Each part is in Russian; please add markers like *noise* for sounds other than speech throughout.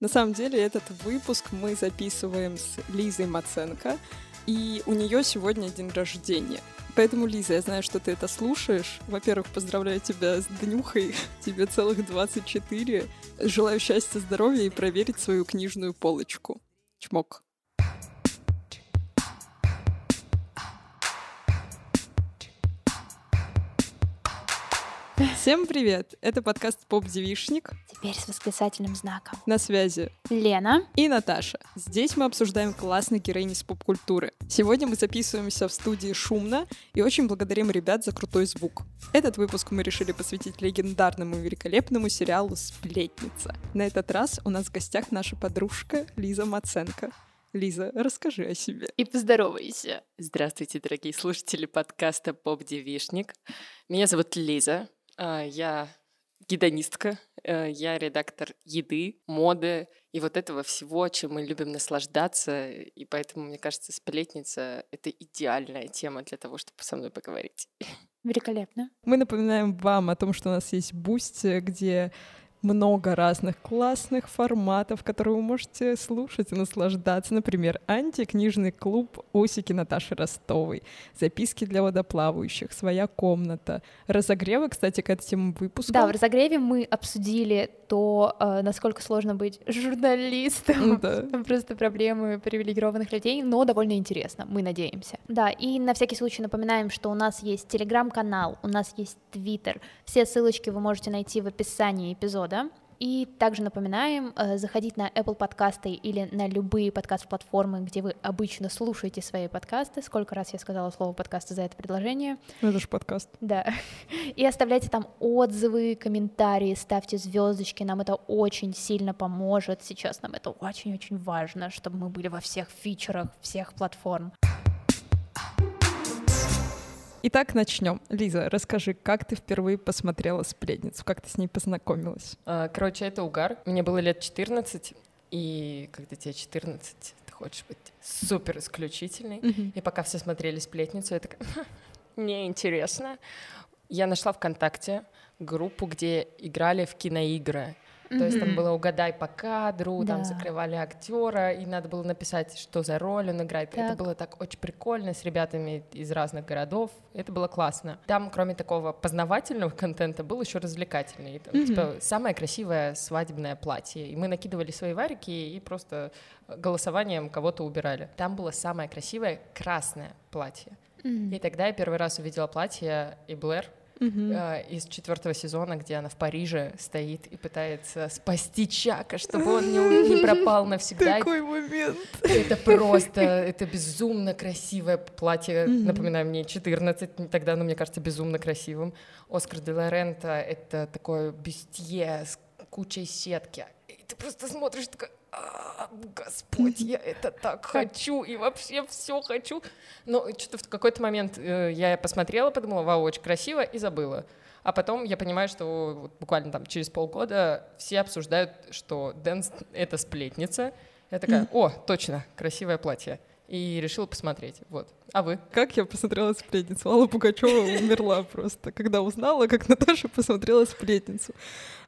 На самом деле этот выпуск мы записываем с Лизой Маценко, и у нее сегодня день рождения. Поэтому, Лиза, я знаю, что ты это слушаешь. Во-первых, поздравляю тебя с днюхой. *laughs* Тебе целых 24. Желаю счастья, здоровья и проверить свою книжную полочку. Чмок. Всем привет! Это подкаст «Поп-девишник». Теперь с восклицательным знаком. На связи Лена и Наташа. Здесь мы обсуждаем классные героини с поп-культуры. Сегодня мы записываемся в студии шумно и очень благодарим ребят за крутой звук. Этот выпуск мы решили посвятить легендарному и великолепному сериалу «Сплетница». На этот раз у нас в гостях наша подружка Лиза Маценко. Лиза, расскажи о себе. И поздоровайся. Здравствуйте, дорогие слушатели подкаста «Поп-девишник». Меня зовут Лиза, я гедонистка, э, я редактор еды, моды и вот этого всего, чем мы любим наслаждаться. И поэтому, мне кажется, сплетница — это идеальная тема для того, чтобы со мной поговорить. Великолепно. Мы напоминаем вам о том, что у нас есть Бусти, где много разных классных форматов, которые вы можете слушать и наслаждаться. Например, антикнижный клуб Усики Наташи Ростовой, записки для водоплавающих, своя комната, разогревы, кстати, к этим выпускам. Да, в разогреве мы обсудили то, э, насколько сложно быть журналистом. Да. Просто проблемы привилегированных людей, но довольно интересно, мы надеемся. Да, и на всякий случай напоминаем, что у нас есть телеграм-канал, у нас есть твиттер. Все ссылочки вы можете найти в описании эпизода. И также напоминаем э, заходить на Apple подкасты или на любые подкаст-платформы, где вы обычно слушаете свои подкасты. Сколько раз я сказала слово подкасты за это предложение. Ну, это же подкаст. Да. И оставляйте там отзывы, комментарии, ставьте звездочки. Нам это очень сильно поможет. Сейчас нам это очень-очень важно, чтобы мы были во всех фичерах, всех платформ. Итак, начнем. Лиза, расскажи, как ты впервые посмотрела «Сплетницу», как ты с ней познакомилась? А, короче, это угар. Мне было лет 14, и когда тебе 14, ты хочешь быть супер исключительной. Мгм. И пока все смотрели «Сплетницу», я такая, «Хм, мне интересно. Я нашла ВКонтакте группу, где играли в киноигры. То есть там было угадай по кадру, там Да. закрывали актера, и надо было написать, что за роль он играет. Это Так. было так очень прикольно с ребятами из разных городов. Это было классно. Там, кроме такого познавательного контента, был еще развлекательный. Там, Мгм. типа, самое красивое свадебное платье. И мы накидывали свои варики и просто голосованием кого-то убирали. Там было самое красивое красное платье. Мгм. И тогда я первый раз увидела платье и Блэр Мгм. э, из четвертого сезона, где она в Париже стоит и пытается спасти Чака, чтобы он не, не *laughs* пропал навсегда. Такой момент. Это просто, это безумно красивое платье. Мгм. Напоминаю, мне 14, тогда оно мне кажется безумно красивым. Оскар де ла Рента — это такое бюстье с кучей сетки. И ты просто смотришь, такой, «А, Господь, я это так хочу, и вообще все хочу. Но что-то в какой-то момент э, я посмотрела, подумала, вау, очень красиво, и забыла. А потом я понимаю, что буквально там через полгода все обсуждают, что Дэнс — это сплетница. Я такая, о, точно, красивое платье. И решила посмотреть. Вот. А вы? Как я посмотрела «Сплетницу»? Алла Пугачева умерла просто, когда узнала, как Наташа посмотрела «Сплетницу».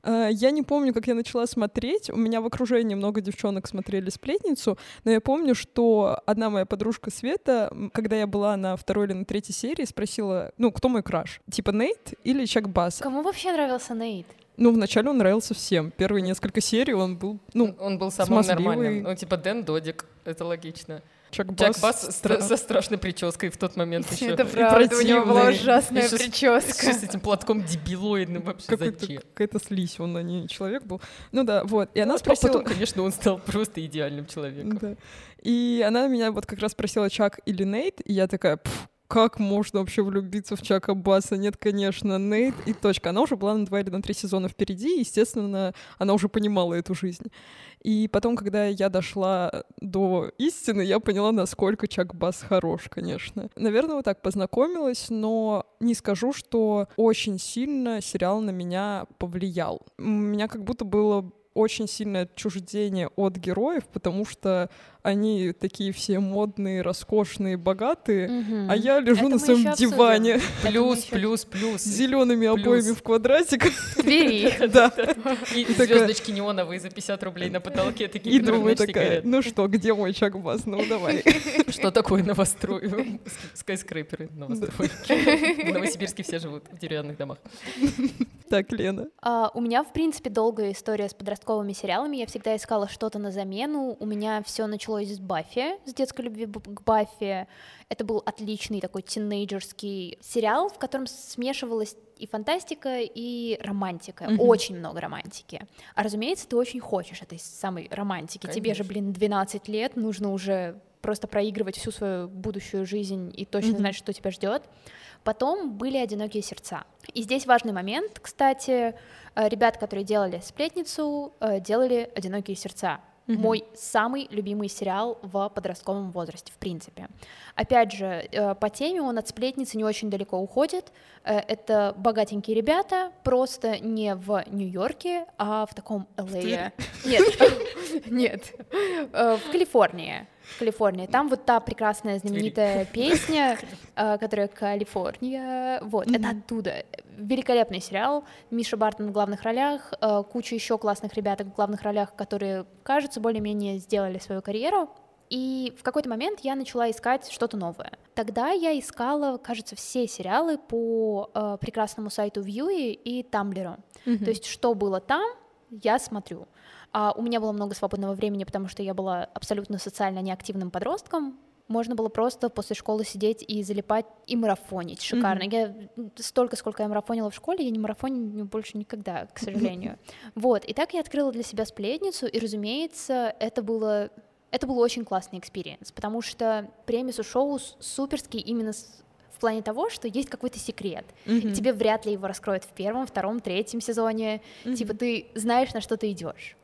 А, Я не помню, как я начала смотреть. У меня в окружении много девчонок смотрели «Сплетницу», но я помню, что одна моя подружка Света, когда я была на второй или на третьей серии, спросила, ну, кто мой краш? Типа Нейт или Чак Басс? Кому вообще нравился Нейт? Ну, вначале он нравился всем. Первые несколько серий он был, ну, он был самым смазливый. нормальным. Ну, типа Дэн Додик, это логично. Чак Джек Басс... Басс с- стра- со страшной прической в тот момент еще. Это правда, у него была ужасная Ещё с- прическа. Еще с этим платком дебилоидным вообще Какой-то, зачем? какая-то слизь, он, а не человек был. Ну да, вот. И она Ну, спросила... Потом, конечно, он стал просто идеальным человеком. Да. И она меня вот как раз спросила, Чак или Нейт, и я такая, «Пф, как можно вообще влюбиться в Чака Басса? Нет, конечно, Нейт и точка. Она уже была на два или на три сезона впереди, и, естественно, она уже понимала эту жизнь. И потом, когда я дошла до истины, я поняла, насколько Чак Басс хорош, конечно. Наверное, вот так познакомилась, но не скажу, что очень сильно сериал на меня повлиял. У меня как будто было очень сильное отчуждение от героев, потому что они такие все модные, роскошные, богатые, Мгм. а я лежу Это на своем обсудим. диване Плюс, плюс, плюс. с зелеными Плюс. обоями в квадратик. В Твери. *laughs* Да. И звездочки неоновые за 50 рублей на потолке такие, И думаю такая, ну что, где мой Чак Бас? Ну давай. *laughs* Что такое новострой? Скайскрейперы новостройки. В Новосибирске все живут в деревянных домах. Так, Лена. А, у меня, в принципе, долгая история с подростковыми сериалами. Я всегда искала что-то на замену. У меня все началось с Баффи, с детской любви к Баффи. Это был отличный такой тинейджерский сериал, в котором смешивалась и фантастика, и романтика. Мгм. Очень много романтики. А разумеется, ты очень хочешь этой самой романтики. Тебе же, Конечно. блин, 12 лет, нужно уже просто проигрывать всю свою будущую жизнь и точно Мгм. знать, что тебя ждет. Потом были одинокие сердца. И здесь важный момент, кстати, э, ребят, которые делали сплетницу, э, делали одинокие сердца. Мгм. Мой самый любимый сериал в подростковом возрасте, в принципе. Опять же, э, по теме он от сплетницы не очень далеко уходит. Это богатенькие ребята, просто не в Нью-Йорке, а в таком Л.А. Нет, *laughs* нет, в Калифорнии. В Калифорнии. Там вот та прекрасная знаменитая *laughs* песня, э, которая Калифорния. Вот, это оттуда. Великолепный сериал. Миша Бартон в главных ролях, э, куча еще классных ребят в главных ролях, которые, кажется, более-менее сделали свою карьеру. И в какой-то момент я начала искать что-то новое. Тогда я искала, кажется, все сериалы по э, прекрасному сайту Viewy и Тамблеру. То есть, что было там, я смотрю. А у меня было много свободного времени, потому что я была абсолютно социально неактивным подростком. Можно было просто после школы сидеть и залипать и марафонить. Шикарно. Я столько, сколько я марафонила в школе, я не марафоню больше никогда, к сожалению. *laughs* Вот. И так я открыла для себя сплетницу, и, разумеется, это было это был очень классный experience, потому что premise шоу суперский именно в плане того, что есть какой-то секрет. И тебе вряд ли его раскроют в первом, втором, третьем сезоне. Типа ты знаешь, на что ты идешь.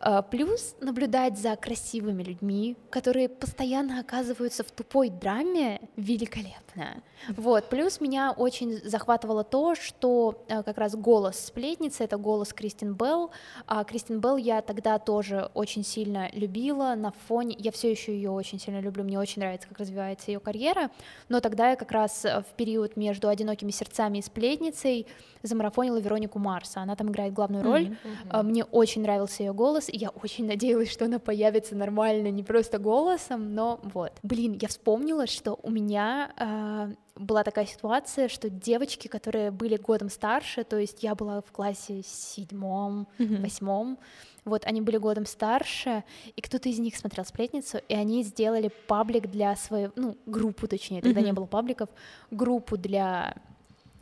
А, Плюс наблюдать за красивыми людьми, которые постоянно оказываются в тупой драме, великолепно. Вот. Плюс меня очень захватывало то, что э, как раз голос сплетницы — это голос Кристин Белл. А Кристин Белл я тогда тоже очень сильно любила на фоне... Я все еще ее очень сильно люблю, мне очень нравится, как развивается ее карьера, но тогда я как раз э, в период между «Одинокими сердцами» и «Сплетницей» замарафонила Веронику Марса. Она там играет главную роль. А, Мне очень нравился ее голос, и я очень надеялась, что она появится нормально, не просто голосом, но вот. Блин, я вспомнила, что у меня а, была такая ситуация, что девочки, которые были годом старше, то есть я была в классе седьмом, восьмом, вот они были годом старше, и кто-то из них смотрел сплетницу, и они сделали паблик для своей, ну, группу точнее, тогда не Мгм. было пабликов, группу для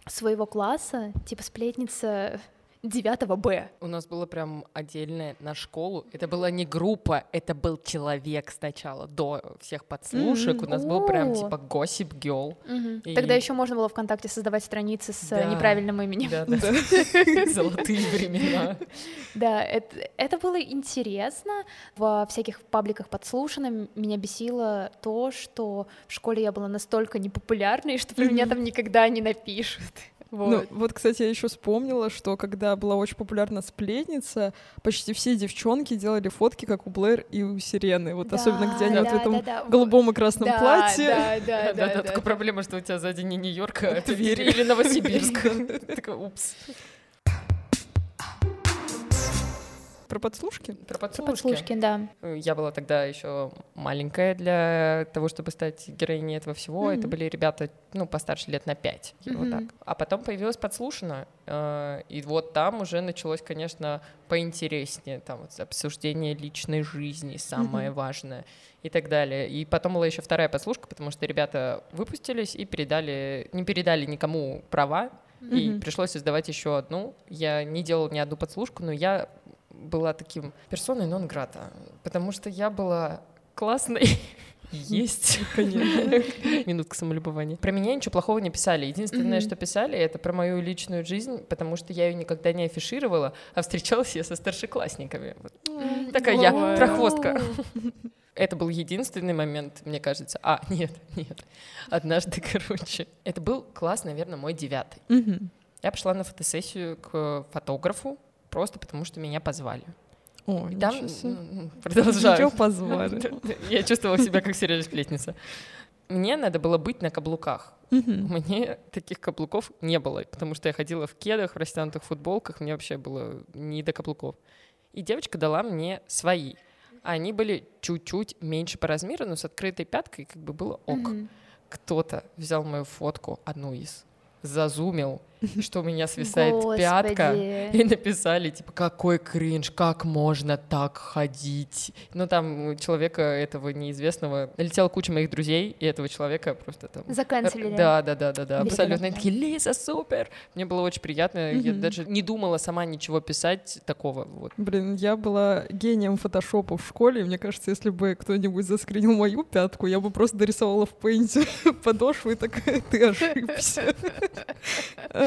своего класса, типа сплетница 9 Б. У нас было прям отдельное на школу. Это была не группа, это был человек сначала, до всех подслушек. Мгм. У нас был прям типа Gossip Girl. Мгм. И- Тогда еще можно было ВКонтакте создавать страницы с э, Да. неправильным именем. Да, да. *laughs* Золотые времена. Да, это, это было интересно. Во всяких пабликах подслушано меня бесило то, что в школе я была настолько непопулярной, что про меня там никогда не напишут. Ну, Вот. вот, кстати, я еще вспомнила, что когда была очень популярна сплетница, почти все девчонки делали фотки, как у Блэр и у Сирены. Вот особенно, где они вот в да, этом да, да. голубом и красном Да, платье. Да, да, Да, да, да, да, только да. проблема, что у тебя сзади не Нью-Йорк, а Тверь. Тверь или Новосибирск. *laughs* Такая, упс. Про подслушки? Про Про подслушки. подслушки, да. Я была тогда еще маленькая для того, чтобы стать героиней этого всего. Это Мгм. были ребята, ну, постарше лет на пять. вот Мгм. так. А потом появилась подслушано. э, И вот там уже началось, конечно, поинтереснее. Там вот обсуждение личной жизни, самое Мгм. важное и так далее. И потом была еще вторая подслушка, потому что ребята выпустились и передали, не передали никому права, и Мгм. пришлось создавать еще одну. Я не делала ни одну подслушку, но я была таким персоной нон грата, потому что я была классной. Есть, *laughs* конечно. Минутка самолюбования. Про меня ничего плохого не писали. Единственное, Мгм. что писали, это про мою личную жизнь, потому что я ее никогда не афишировала, а встречалась я со старшеклассниками. Вот. Такая я, Ой. прохвостка. *laughs* Это был единственный момент, мне кажется. А, нет, нет. Однажды, *laughs* короче. Это был класс, наверное, мой девятый. Мгм. Я пошла на фотосессию к фотографу просто потому, что меня позвали. О, И там продолжаю. Ничего позвали. *laughs* Я чувствовала себя как серия сплетница. Мне надо было быть на каблуках. Мгм. Мне таких каблуков не было, потому что я ходила в кедах, в растянутых футболках, мне вообще было не до каблуков. И девочка дала мне свои. Они были чуть-чуть меньше по размеру, но с открытой пяткой как бы было ок. Мгм. Кто-то взял мою фотку, одну из, зазумил, *laughs* что у меня свисает пятка, Господи. и написали, типа, какой кринж, как можно так ходить? Ну, там у человека этого неизвестного налетела куча моих друзей, и этого человека просто там... Заканцелили. Да, да, да, да, да, абсолютно. Они такие, Лиза, супер! Мне было очень приятно. Я даже не думала сама ничего писать такого. Вот. Блин, я была гением фотошопа в школе, и мне кажется, если бы кто-нибудь заскринил мою пятку, я бы просто дорисовала в пейнте *laughs* подошву и такая, ты ошибся. *laughs*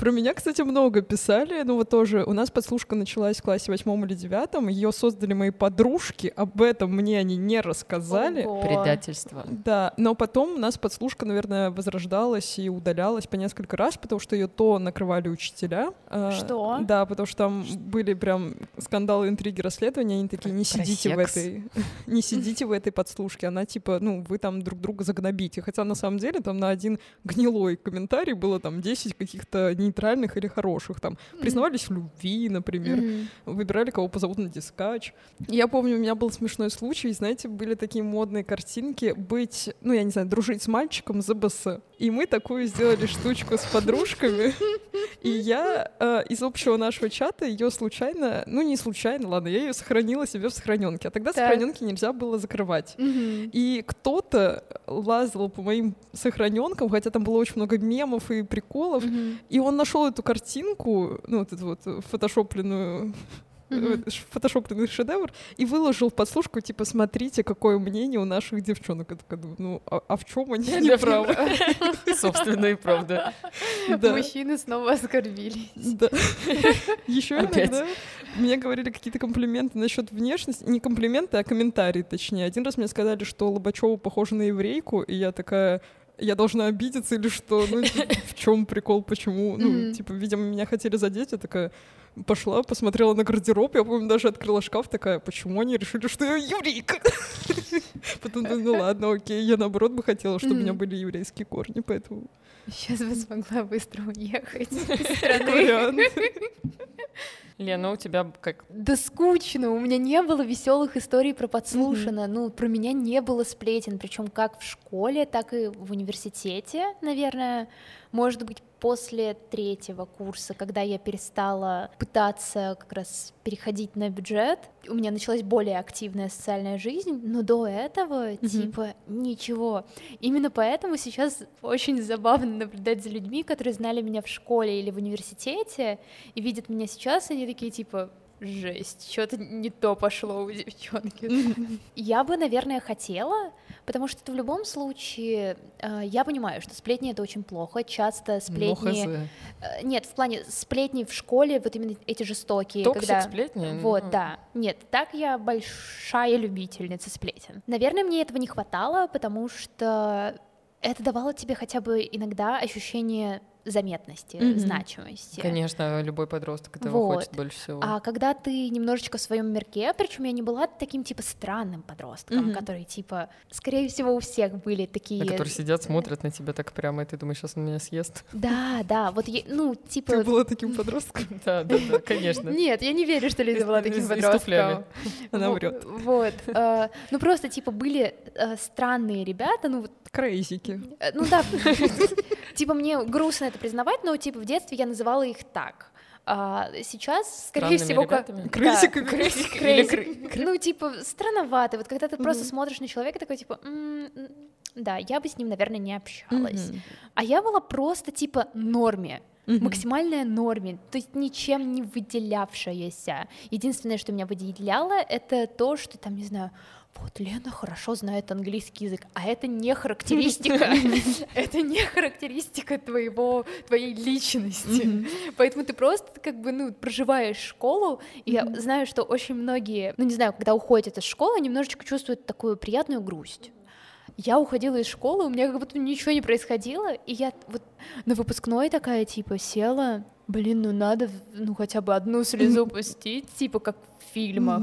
Про меня, кстати, много писали. Ну вот тоже у нас подслушка началась в классе восьмом или девятом. Ее создали мои подружки. Об этом мне они не рассказали. Ого. Предательство. Да, но потом у нас подслушка, наверное, возрождалась и удалялась по несколько раз, потому что ее то накрывали учителя. э, Что? Да, потому что там были прям скандалы, интриги, расследования, они такие, не Про сидите в секс. этой, *laughs* не сидите в этой подслушке, она типа, ну, вы там друг друга загнобите. Хотя на самом деле там на один гнилой комментарий было там 10 каких-то нейтральных или хороших, там, признавались в любви, например, выбирали, кого позовут на дискач. Я помню, у меня был смешной случай, знаете, были такие модные картинки быть, ну, я не знаю, дружить с мальчиком за БС. И мы такую сделали штучку с подружками. *laughs* И я э, из общего нашего чата ее случайно, ну, не случайно, ладно, я ее сохранила себе в сохраненке. А тогда Так. сохраненки нельзя было закрывать. Мгм. И кто-то лазил по моим сохраненкам, хотя там было очень много мемов и приколов, Мгм. и он нашел эту картинку, ну, вот эту вот фотошопленную *laughs* ш- фотошопленный шедевр и выложил в подслушку, типа, смотрите, какое мнение у наших девчонок. Я такая думаю, ну, а, а в чем они не правы? *laughs* Собственно и правда. Да. Мужчины снова оскорбились. Да. *laughs* Еще Опять. иногда мне говорили какие-то комплименты насчет внешности. Не комплименты, а комментарии, точнее. Один раз мне сказали, что Лобачева похожа на еврейку, и я такая, я должна обидеться или что? Ну, *laughs* типа, в чем прикол, почему? Ну, типа, видимо, меня хотели задеть, я такая пошла, посмотрела на гардероб, я, помню, даже открыла шкаф, такая, почему они решили, что я еврейка? *laughs* Потом ну ладно, окей, я наоборот бы хотела, чтобы у меня были еврейские корни, поэтому Сейчас бы смогла быстро уехать из *laughs* страны. Лена, у тебя как... Да скучно, у меня не было веселых историй про подслушано, ну, про меня не было сплетен, причем как в школе, так и в университете, наверное, может быть, после третьего курса, когда я перестала пытаться как раз переходить на бюджет, у меня началась более активная социальная жизнь, но до этого, Мгм. типа, ничего. Именно поэтому сейчас очень забавно наблюдать за людьми, которые знали меня в школе или в университете, и видят меня сейчас, и они такие, типа, жесть, что-то не то пошло у девчонки. *laughs* Я бы, наверное, хотела, потому что это в любом случае, э, я понимаю, что сплетни это очень плохо, часто сплетни... э, Нет, в плане сплетни в школе, вот именно эти жестокие, toxic когда... сплетни? Вот, ну, да. Нет, так я большая любительница сплетен. Наверное, мне этого не хватало, потому что это давало тебе хотя бы иногда ощущение заметности, Мгм. значимости. Конечно, любой подросток этого Вот. хочет больше всего. А когда ты немножечко в своем мирке, причем я не была таким типа странным подростком, Мгм. который типа, скорее всего, у всех были такие. На которые сидят, смотрят на тебя так прямо, и ты думаешь, сейчас он меня съест. Да, да, вот я- ну типа. Ты была таким подростком? *laughs* Да, да, да, конечно. Нет, я не верю, что Лиза была таким подростком. *laughs* Она врет. Вот. э, Ну просто типа были э, странные ребята, ну вот Крейзики. Э, Ну да, *laughs* типа мне грустно это признавать, но типа в детстве я называла их так. А сейчас, скорее Странными всего, как... ребятами? Да, Крысиками. Крысик crazy. или кры- Ну, типа, странновато. Вот когда ты просто Мгм. смотришь на человека, такой, типа, «М, м, да, я бы с ним, наверное, не общалась. Мгм. А я была просто, типа, норме. Мгм. Максимальная норме, то есть ничем не выделявшаяся. Единственное, что меня выделяло, это то, что там, не знаю, вот Лена хорошо знает английский язык, а это не характеристика, *laughs* это не характеристика твоего, твоей личности. Поэтому ты просто как бы, ну, проживаешь школу, и я знаю, что очень многие, ну, не знаю, когда уходят из школы, немножечко чувствуют такую приятную грусть. Я уходила из школы, у меня как будто ничего не происходило, и я вот на выпускной такая, типа, села, блин, ну надо, ну хотя бы одну *laughs* слезу пустить, типа, как в фильмах.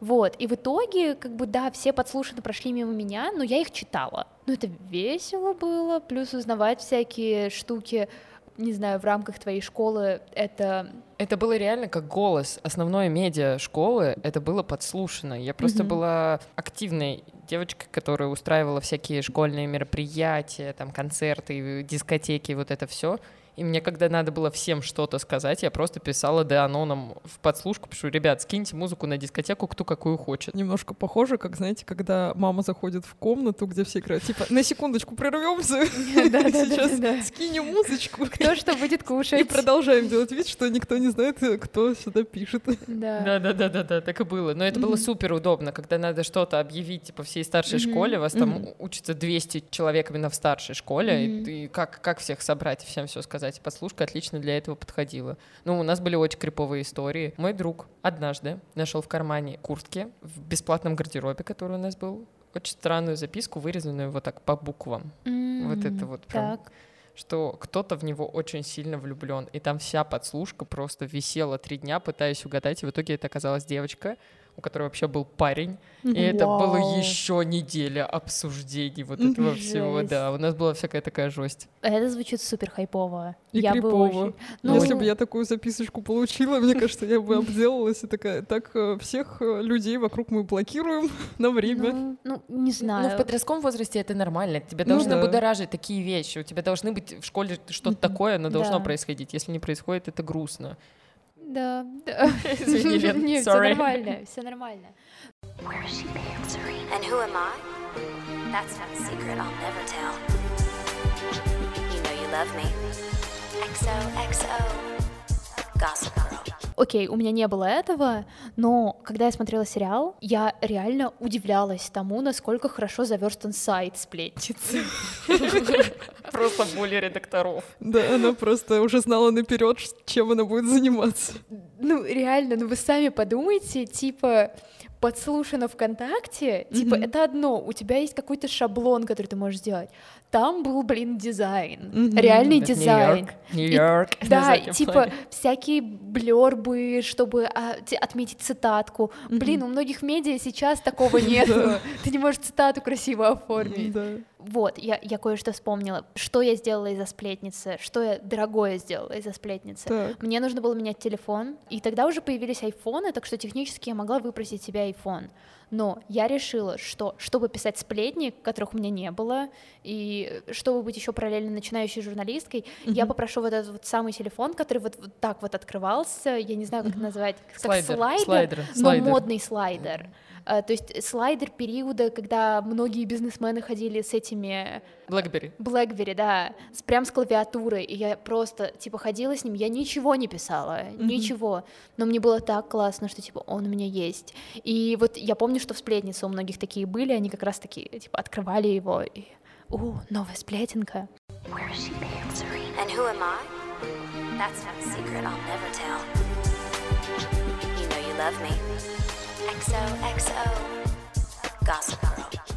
Вот, и в итоге, как бы, да, все подслушаны прошли мимо меня, но я их читала. Ну, это весело было, плюс узнавать всякие штуки, не знаю, в рамках твоей школы, это это было реально как голос. Основное медиа школы это было подслушано. Я просто mm-hmm. была активной девочкой, которая устраивала всякие школьные мероприятия, там концерты, дискотеки, вот это все. И мне, когда надо было всем что-то сказать, я просто писала Деаноном в подслушку, пишу, ребят, скиньте музыку на дискотеку, кто какую хочет. Немножко похоже, как, знаете, когда мама заходит в комнату, где все играют, типа, на секундочку прервемся, *laughs* *laughs* сейчас скинем музычку. Кто что будет кушать. И продолжаем делать вид, что никто не знает, кто сюда пишет. Да, да, да, да, да, так и было. Но это было супер удобно, когда надо что-то объявить, типа, всей старшей школе, вас там учатся 200 человек именно в старшей школе, и как, как всех собрать и всем все сказать сказать. Подслушка отлично для этого подходила. Ну, у нас были очень криповые истории. Мой друг однажды нашел в кармане куртки в бесплатном гардеробе, который у нас был, очень странную записку, вырезанную вот так по буквам. Mm, вот это вот прям. Так что кто-то в него очень сильно влюблен, и там вся подслушка просто висела три дня, пытаясь угадать, и в итоге это оказалась девочка, у которой вообще был парень, и Вау. это было еще неделя обсуждений вот этого Жесть. всего, да, у нас была всякая такая жесть. Это звучит супер хайпово. И я крипово. Бы очень... ну... Если бы я такую записочку получила, мне кажется, я бы *laughs* обделалась и такая, так э, всех э, людей вокруг мы блокируем *laughs* на время. Ну, ну не знаю. Ну, в подростковом возрасте это нормально, тебе ну, должны да. будоражить такие вещи, у тебя должны быть в школе что-то такое, оно должно да. происходить, если не происходит, это грустно. Да, да. *laughs* Извини, Лен, Нет, все нормально, все нормально. Where is she answering? And who am I? That's not a secret I'll never tell. You know you love me. XOXO. Gossip Girl. Окей, у меня не было этого, но когда я смотрела сериал, я реально удивлялась тому, насколько хорошо заверстан сайт сплетницы. *laughs* Просто более редакторов. Да, она просто уже знала наперед, чем она будет заниматься. Ну, реально, ну вы сами подумайте, типа, подслушано ВКонтакте, типа, mm-hmm. это одно, у тебя есть какой-то шаблон, который ты можешь сделать. Там был, блин, дизайн, mm-hmm. реальный это дизайн. Нью-Йорк. Да, типа, плане. всякие блербы, чтобы а, отметить цитатку. Mm-hmm. Блин, у многих медиа сейчас такого *laughs* нет. Ты не можешь цитату красиво оформить. Вот, я, я кое-что вспомнила. Что я сделала из-за сплетницы, что я дорогое сделала из-за сплетницы. Так. Мне нужно было менять телефон, и тогда уже появились айфоны, так что технически я могла выпросить себе iPhone. Но я решила, что чтобы писать сплетни, которых у меня не было, и чтобы быть еще параллельно начинающей журналисткой, mm-hmm. я попрошу вот этот вот самый телефон, который вот, вот так вот открывался, я не знаю, как mm-hmm. назвать, как слайдер, слайдер, слайдер, но слайдер. модный слайдер. Mm-hmm то есть слайдер периода, когда многие бизнесмены ходили с этими... BlackBerry. BlackBerry, да, с, прям с клавиатурой, и я просто, типа, ходила с ним, я ничего не писала, mm-hmm. ничего, но мне было так классно, что, типа, он у меня есть. И вот я помню, что в сплетнице у многих такие были, они как раз таки, типа, открывали его, и, у, новая сплетенка. That's not a secret I'll never tell. You know you love me.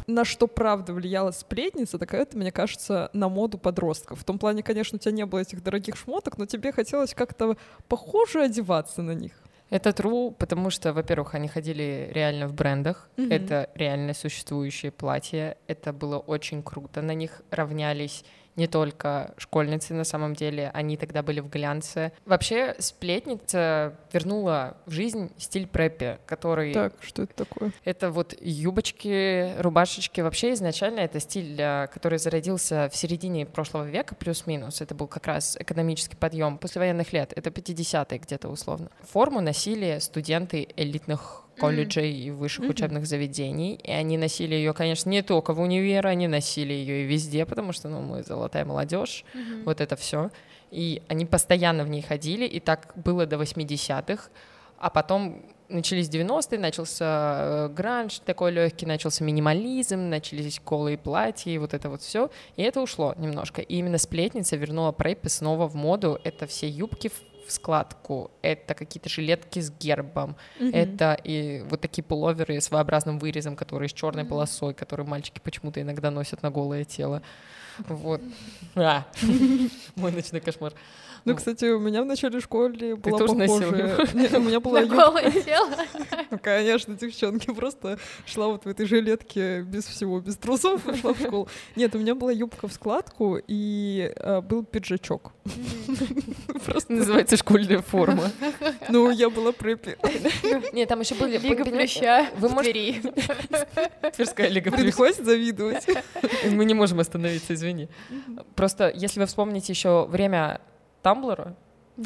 На что правда влияла сплетница, так это, мне кажется, на моду подростков. В том плане, конечно, у тебя не было этих дорогих шмоток, но тебе хотелось как-то похоже одеваться на них. Это true, потому что, во-первых, они ходили реально в брендах, mm-hmm. это реально существующие платья, это было очень круто, на них равнялись не только школьницы на самом деле, они тогда были в глянце. Вообще сплетница вернула в жизнь стиль преппи, который... Так, что это такое? Это вот юбочки, рубашечки. Вообще изначально это стиль, э, который зародился в середине прошлого века, плюс-минус. Это был как раз экономический подъем после военных лет. Это 50-е где-то условно. Форму носили студенты элитных колледжей mm-hmm. и высших mm-hmm. учебных заведений, и они носили ее, конечно, не только в универ, они носили ее и везде, потому что, ну, мы золотая молодежь, mm-hmm. вот это все, и они постоянно в ней ходили, и так было до 80-х, а потом начались 90-е, начался э, гранж такой легкий, начался минимализм, начались голые платья и вот это вот все, и это ушло немножко. И именно сплетница вернула преппи снова в моду. Это все юбки в складку, это какие-то жилетки с гербом, Мгм. это и вот такие пуловеры с своеобразным вырезом, которые с черной Мгм. полосой, которые мальчики почему-то иногда носят на голое тело. Вот. *laughs* *laughs* Мой ночной кошмар. Ну, кстати, у меня в начале школы была похожая... *laughs* У меня была юбка. *laughs* Ну, конечно, девчонки, просто шла вот в этой жилетке без всего, без трусов *laughs* и шла в школу. Нет, у меня была юбка в складку и э, был пиджачок. Просто, Называется школьная форма. ну, я была прэппи. Нет, там еще были... Лига плюща Вы в можете... Тверская лига плюща. хватит завидовать. Мы не можем остановиться, извини. Просто, если вы вспомните еще время Тамблера.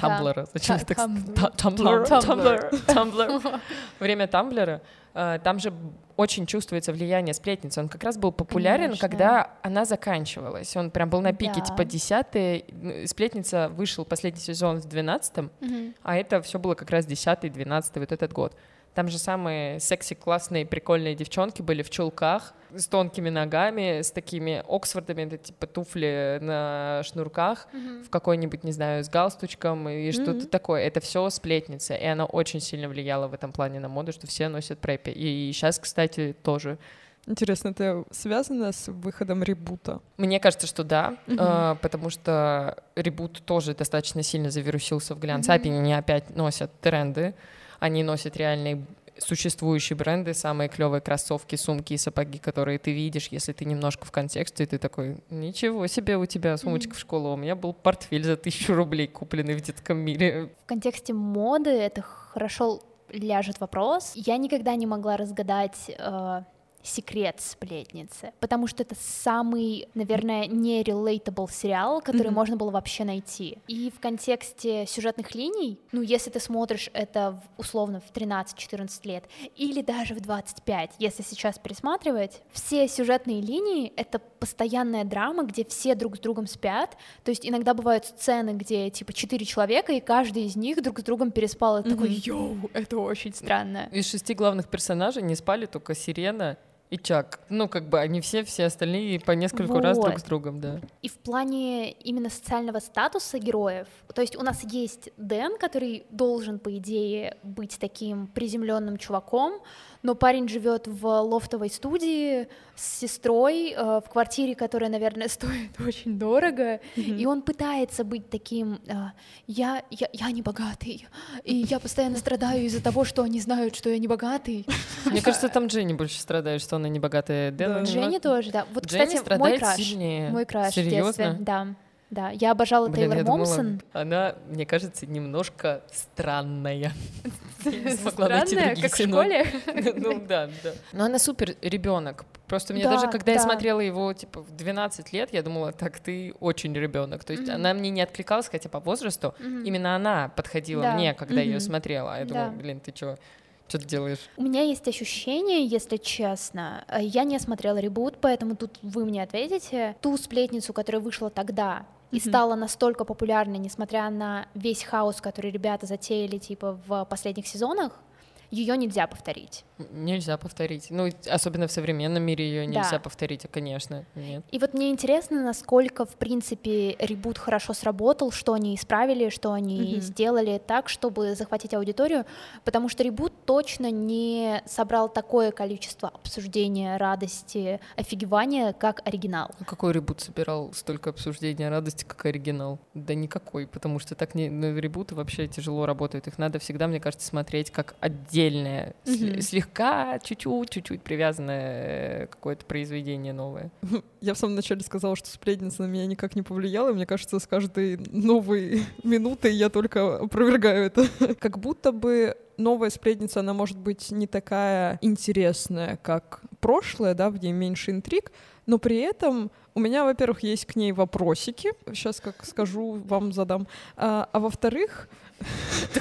Тамблера, зачем я так Там- Та- Тамблер, Тамблер. Тамблер. Время Тамблера, э, там же очень чувствуется влияние сплетницы. Он как раз был популярен, Конечно. когда она заканчивалась. Он прям был на пике, Да. типа, десятый. Сплетница вышел последний сезон в двенадцатом, Мгм. а это все было как раз десятый, двенадцатый, вот этот год. Там же самые секси, классные, прикольные девчонки были в чулках, с тонкими ногами, с такими Оксфордами, это типа туфли на шнурках, Мгм. в какой-нибудь, не знаю, с галстучком и что-то Мгм. такое. Это все сплетница, и она очень сильно влияла в этом плане на моду, что все носят преппи. И сейчас, кстати, тоже. Интересно, это связано с выходом ребута? Мне кажется, что да, Мгм. э, потому что ребут тоже достаточно сильно завирусился в глянце. Мгм. Аппи они опять носят тренды, они носят реальные существующие бренды, самые клевые кроссовки, сумки и сапоги, которые ты видишь, если ты немножко в контексте, и ты такой, ничего себе у тебя сумочка Мгм. в школу, а у меня был портфель за тысячу рублей, купленный в детском мире. В контексте моды это хорошо ляжет вопрос. Я никогда не могла разгадать э, секрет сплетницы, потому что это самый, наверное, не relatable сериал, который Мгм. можно было вообще найти. И в контексте сюжетных линий, ну, если ты смотришь это в- условно в 13-14 лет, или даже в 25, если сейчас пересматривать, все сюжетные линии — это постоянная драма, где все друг с другом спят, то есть иногда бывают сцены, где типа четыре человека, и каждый из них друг с другом переспал, и ты такой, йоу, это очень странно. Из шести главных персонажей не спали только Сирена и Чак. Ну, как бы они все, все остальные по нескольку раз друг Вот. с другом, да. И в плане именно социального статуса героев, то есть у нас есть Дэн, который должен, по идее, быть таким приземленным чуваком, но парень живет в лофтовой студии с сестрой э, в квартире, которая, наверное, *laughs* стоит очень дорого, и он пытается быть таким, э, я, я, я не богатый, и я постоянно страдаю из-за того, что они знают, что я не богатый. *laughs* Мне кажется, там Дженни больше страдает, что она не богатая. Дэн, Да. он Дженни тоже, да. Вот, Дженни кстати, мой краш. сильнее. Мой краш в детстве, Серьезно? да. Да, я обожала Блин, Тейлор я думала, Момсон. она, мне кажется, немножко странная. *laughs* Странная, как в школе. *laughs* Ну да, да. Но она супер ребенок. Просто мне Да, даже, когда я смотрела его, типа, в 12 лет, я думала, так, ты очень ребенок. То есть она мне не откликалась, хотя по возрасту. Именно она подходила мне, когда я ее смотрела. А я думала, блин, ты что, что ты делаешь? У меня есть ощущение, если честно, э, я не смотрела ребут, поэтому тут вы мне ответите. Ту сплетницу, которая вышла тогда и стала настолько популярной, несмотря на весь хаос, который ребята затеяли типа в последних сезонах, ее нельзя повторить. Нельзя повторить. Ну, особенно в современном мире ее Да. нельзя повторить, конечно. Нет. И вот мне интересно, насколько, в принципе, ребут хорошо сработал, что они исправили, что они Мгм. сделали так, чтобы захватить аудиторию, потому что ребут точно не собрал такое количество обсуждения, радости, офигевания, как оригинал. Ну, какой ребут собирал столько обсуждения радости, как оригинал? Да никакой, потому что так не, ну, ребуты вообще тяжело работают. Их надо всегда, мне кажется, смотреть как отдельное, Мгм. слегка, чуть-чуть, чуть-чуть привязанное э, какое-то произведение новое. *laughs* Я в самом начале сказала, что сплетница на меня никак не повлияла, и мне кажется, с каждой новой *laughs* минутой я только опровергаю это. *laughs* Как будто бы новая сплетница, она может быть не такая интересная, как прошлая, да, в ней меньше интриг, но при этом у меня, во-первых, есть к ней вопросики, сейчас как скажу, вам задам, а, а во-вторых,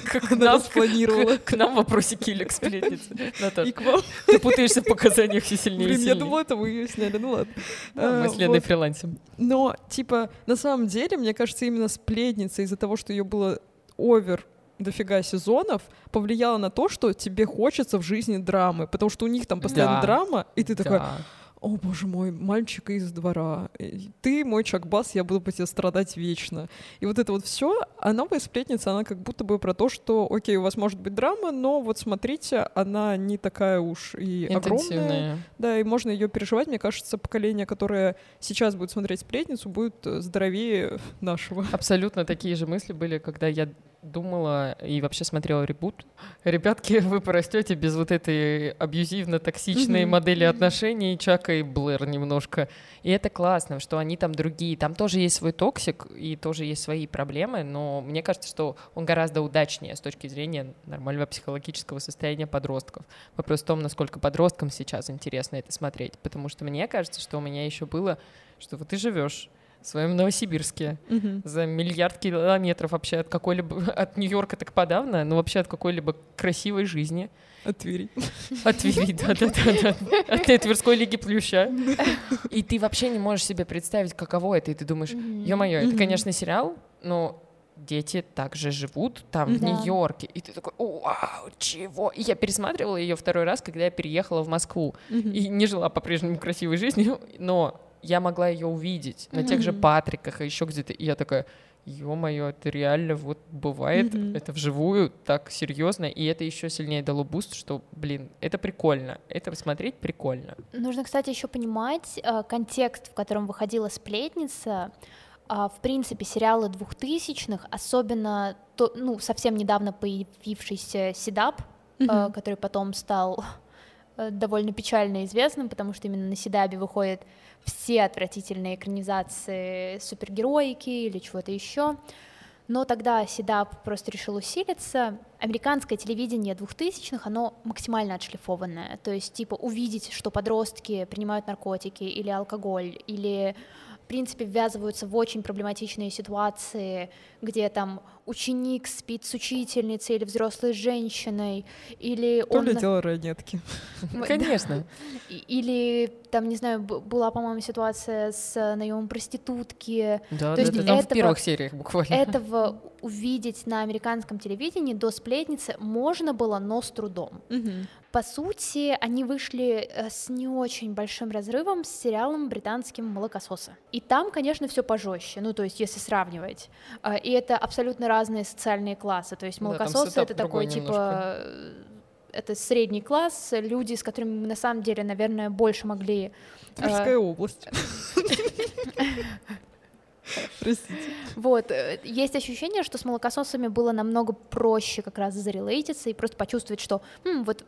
Как она распланировала. К нам вопросики или к сплетнице. *laughs* Наташ, И к вам. ты путаешься в показаниях все сильнее и Блин, я сильнее. думала, это вы ее сняли, ну ладно. Да, Мы с Леной вот. фрилансим. Но, типа, на самом деле, мне кажется, именно сплетница из-за того, что ее было овер дофига сезонов, повлияла на то, что тебе хочется в жизни драмы, потому что у них там постоянно Да. драма, и ты такой, Да. О боже мой, мальчик из двора, э, ты мой Чакбас, я буду по тебе страдать вечно. И вот это вот все, а новая сплетница, она как будто бы про то, что, окей, у вас может быть драма, но вот смотрите, она не такая уж и огромная. Да, и можно ее переживать. Мне кажется, поколение, которое сейчас будет смотреть сплетницу, будет здоровее нашего. Абсолютно такие же мысли были, когда я думала и вообще смотрела ребут. *gasps* Ребятки, вы порастете без вот этой абьюзивно-токсичной mm-hmm. модели отношений Чака и Блэр немножко. И это классно, что они там другие. Там тоже есть свой toxic и тоже есть свои проблемы, но мне кажется, что он гораздо удачнее с точки зрения нормального психологического состояния подростков. Вопрос в том, насколько подросткам сейчас интересно это смотреть. Потому что мне кажется, что у меня еще было, что вот ты живешь в своем Новосибирске угу. за миллиард километров вообще от какой-либо *laughs* от Нью-Йорка так подавно, но вообще от какой-либо красивой жизни. От Твери. От Твери, да-да-да. От Тверской лиги плюща. И ты вообще не можешь себе представить, каково это. И ты думаешь, ё-моё, это, конечно, сериал, но дети также живут там, в Нью-Йорке. И ты такой, вау, чего? И я пересматривала ее второй раз, когда я переехала в Москву. И не жила по-прежнему красивой жизнью, но я могла ее увидеть на тех же Патриках и еще где-то. И я такая, ё-моё, это реально вот бывает, mm-hmm. это вживую так серьезно, и это еще сильнее дало буст, что, блин, это прикольно, это смотреть прикольно. Нужно, кстати, еще понимать э, контекст, в котором выходила сплетница. Э, в принципе, сериалы двухтысячных, особенно то, ну, совсем недавно появившийся Седап, mm-hmm. э, который потом стал довольно печально известным, потому что именно на Седабе выходит все отвратительные экранизации супергероики или чего-то еще. Но тогда Седап просто решил усилиться. Американское телевидение двухтысячных, оно максимально отшлифованное. То есть, типа, увидеть, что подростки принимают наркотики или алкоголь, или принципе, ввязываются в очень проблематичные ситуации, где там ученик спит с учительницей или взрослой женщиной, или То он... ли дело ранетки. *laughs* Конечно. Или, там, не знаю, была, по-моему, ситуация с наемом проститутки. Да, То да, есть это там в первых сериях буквально. Этого увидеть на американском телевидении до сплетницы можно было, но с трудом. По сути, они вышли э, с не очень большим разрывом с сериалом британским «Молокососы». И там, конечно, все пожестче, ну, то есть, если сравнивать. А, и это абсолютно разные социальные классы. То есть, «Молокососы» да, — это такой, типа, немножко. типа это средний класс, люди, с которыми мы на самом деле, наверное, больше могли... Тверская э... область. Простите. Вот, э, есть ощущение, что с молокососами было намного проще как раз зарелейтиться и просто почувствовать, что, М, вот,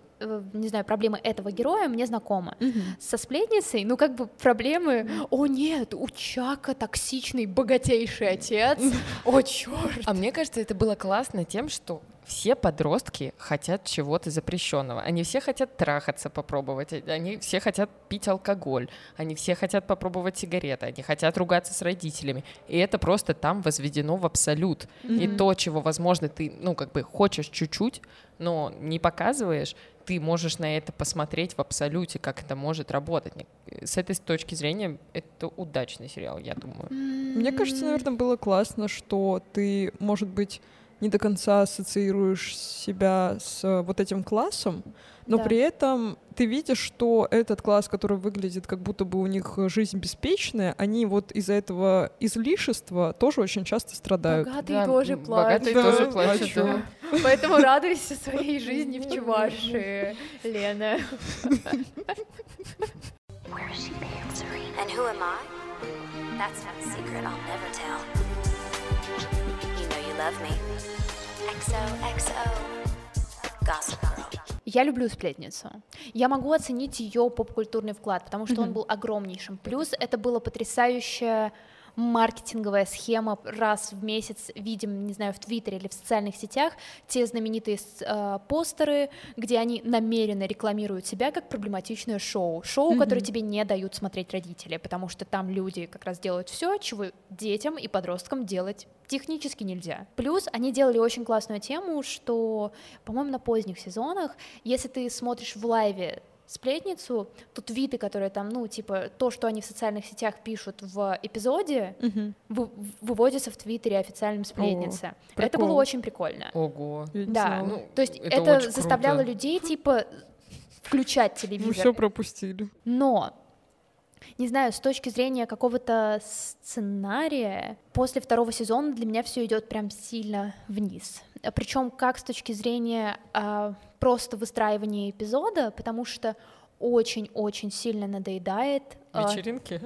не знаю, проблемы этого героя мне знакомы. Угу. Со сплетницей, ну, как бы проблемы, о нет, у Чака токсичный богатейший отец, *laughs* о черт. А мне кажется, это было классно тем, что все подростки хотят чего-то запрещенного. Они все хотят трахаться, попробовать. Они все хотят пить алкоголь. Они все хотят попробовать сигареты. Они хотят ругаться с родителями. И это просто там возведено в абсолют. Mm-hmm. И то, чего, возможно, ты, ну, как бы хочешь чуть-чуть, но не показываешь, ты можешь на это посмотреть в абсолюте, как это может работать. С этой точки зрения это удачный сериал, я думаю. Мне кажется, наверное, было классно, что ты, может быть, не до конца ассоциируешь себя с э, вот этим классом, но да. при этом ты видишь, что этот класс, который выглядит как будто бы у них жизнь беспечная, они вот из-за этого излишества тоже очень часто страдают. Богатые да, тоже плачут. Богатые да, тоже плачут. Да. Поэтому радуйся своей жизни в Чувашии, Лена. And who am I? That's not a secret I'll never tell. Love me. XOXO. Gossip Girl. Я люблю сплетницу. Я могу оценить ее поп-культурный вклад, потому что mm-hmm. он был огромнейшим. Плюс это было потрясающее маркетинговая схема раз в месяц видим, не знаю, в Твиттере или в социальных сетях те знаменитые э, постеры, где они намеренно рекламируют себя как проблематичное шоу, шоу, mm-hmm. которое тебе не дают смотреть родители, потому что там люди как раз делают все, чего детям и подросткам делать технически нельзя. Плюс они делали очень классную тему, что, по-моему, на поздних сезонах, если ты смотришь в лайве сплетницу, то твиты, которые там, ну, типа, то, что они в социальных сетях пишут в эпизоде, угу. вы, выводится в твиттере официальным сплетнице. О, это было очень прикольно. Ого. Да, ну, то есть это, это заставляло круто. людей, типа, включать *laughs* телевизор. Мы все пропустили. Но Не знаю, с точки зрения какого-то сценария, после второго сезона для меня все идет прям сильно вниз. Причем как с точки зрения а, просто выстраивания эпизода, потому что очень-очень сильно надоедает. А, Вечеринки?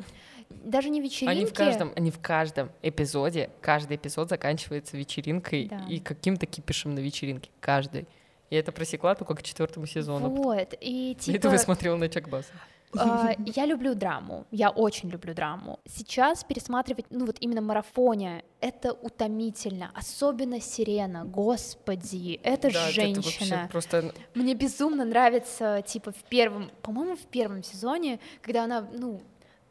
даже не вечеринки. Они в каждом, они в каждом эпизоде, каждый эпизод заканчивается вечеринкой да. и каким-то кипишем на вечеринке, каждый. Я это просекла только к четвертому сезону. Вот, и *laughs* типа... Это вы смотрела на Чак Басса. Uh, я люблю драму, я очень люблю драму. Сейчас пересматривать, ну вот именно марафоне, это утомительно, особенно Сирена, господи, это да, женщина. Просто... Мне безумно нравится, типа, в первом, по-моему, в первом сезоне, когда она, ну,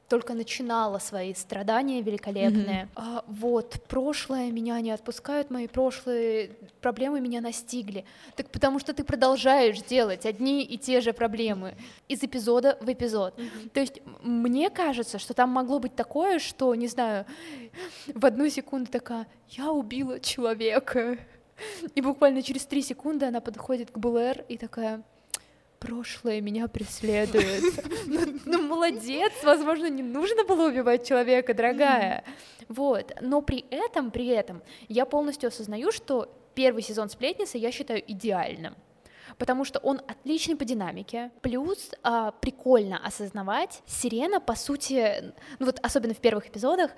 только начинала свои страдания великолепные. Mm-hmm. А, вот, прошлое меня не отпускают, мои прошлые проблемы меня настигли. Так потому что ты продолжаешь делать одни и те же проблемы из эпизода в эпизод. Mm-hmm. То есть мне кажется, что там могло быть такое, что, не знаю, в одну секунду такая, я убила человека. И буквально через три секунды она подходит к Блэр и такая, прошлое меня преследует. *laughs* Ну, ну, молодец, возможно, не нужно было убивать человека, дорогая. Вот, но при этом, при этом я полностью осознаю, что первый сезон «Сплетницы» я считаю идеальным потому что он отличный по динамике, плюс а, прикольно осознавать, Сирена, по сути, ну вот особенно в первых эпизодах,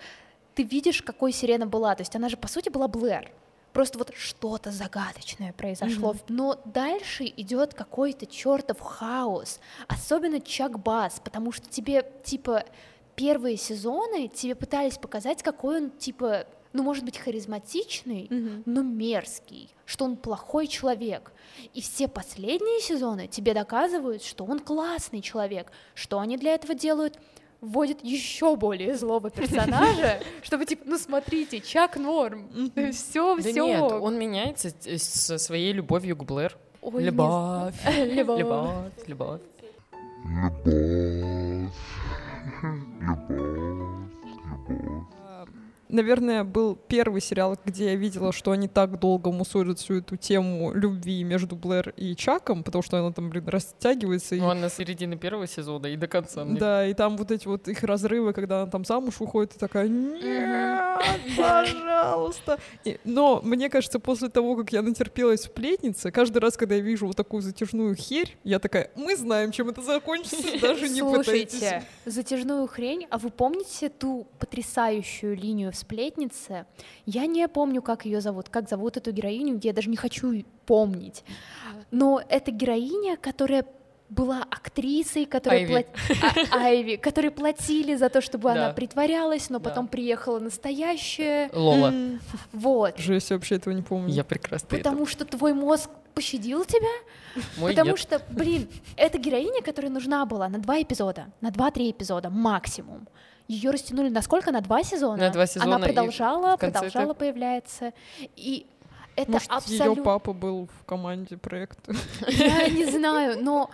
ты видишь, какой Сирена была, то есть она же, по сути, была Блэр, просто вот что-то загадочное произошло. Mm-hmm. Но дальше идет какой-то чертов хаос, особенно Чак Бас, потому что тебе типа первые сезоны тебе пытались показать, какой он типа ну, может быть, харизматичный, mm-hmm. но мерзкий, что он плохой человек. И все последние сезоны тебе доказывают, что он классный человек. Что они для этого делают? Вводит еще более злого персонажа, *laughs* чтобы типа, ну смотрите, Чак норм, все, все. Да нет, он меняется со своей любовью к Блэр. *laughs* Любовь, любовь, любовь, любовь. Любовь, любовь, любовь наверное, был первый сериал, где я видела, что они так долго мусорят всю эту тему любви между Блэр и Чаком, потому что она там, блин, растягивается. Ну, и... она на середине первого сезона и до конца. Мне. Да, и там вот эти вот их разрывы, когда она там замуж уходит, и такая, нет, пожалуйста. И, но мне кажется, после того, как я натерпелась в плетнице, каждый раз, когда я вижу вот такую затяжную херь, я такая, мы знаем, чем это закончится, даже не пытайтесь. Слушайте, затяжную хрень, а вы помните ту потрясающую линию сплетнице. Я не помню, как ее зовут, как зовут эту героиню, я даже не хочу помнить. Но это героиня, которая была актрисой, которая Айви. Плат... А, Айви, которые платили за то, чтобы да. она притворялась, но потом да. приехала настоящая. Лола. Вот. Жесть, я вообще этого не помню. Я прекрасно. Потому это. что твой мозг пощадил тебя. Мой потому нет. что, блин, эта героиня, которая нужна была на два эпизода, на два-три эпизода максимум ее растянули на сколько? На два сезона? На два сезона. Она продолжала, продолжала это... появляться. И это Может, абсолютно... ее папа был в команде проекта. Я не знаю, но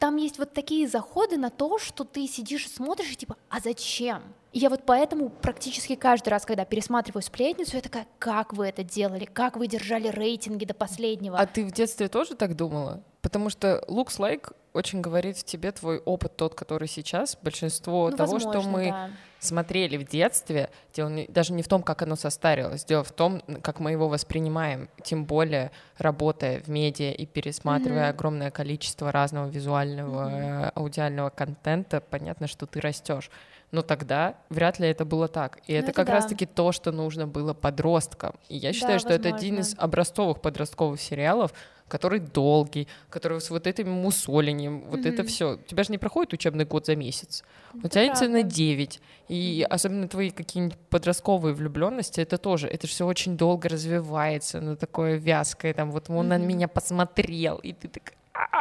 там есть вот такие заходы на то, что ты сидишь и смотришь, и типа, а зачем? И я вот поэтому практически каждый раз, когда пересматриваю сплетницу, я такая, как вы это делали, как вы держали рейтинги до последнего. А ты в детстве тоже так думала? Потому что looks like очень говорит в тебе твой опыт тот, который сейчас. Большинство ну, того, возможно, что мы да. Смотрели в детстве, дело даже не в том, как оно состарилось, дело в том, как мы его воспринимаем. Тем более, работая в медиа и пересматривая mm-hmm. огромное количество разного визуального, mm-hmm. аудиального контента, понятно, что ты растешь. Но тогда вряд ли это было так. И ну, это, это как да. раз-таки то, что нужно было подросткам. И я считаю, да, что возможно. это один из образцовых подростковых сериалов, который долгий, который с вот этим мусолением, вот mm-hmm. это все. У тебя же не проходит учебный год за месяц. Это Он тянется правда. на 9. И mm-hmm. особенно твои какие-нибудь подростковые влюбленности, это тоже, это все очень долго развивается, ну такое вязкое, там вот он mm-hmm. на меня посмотрел, и ты такая,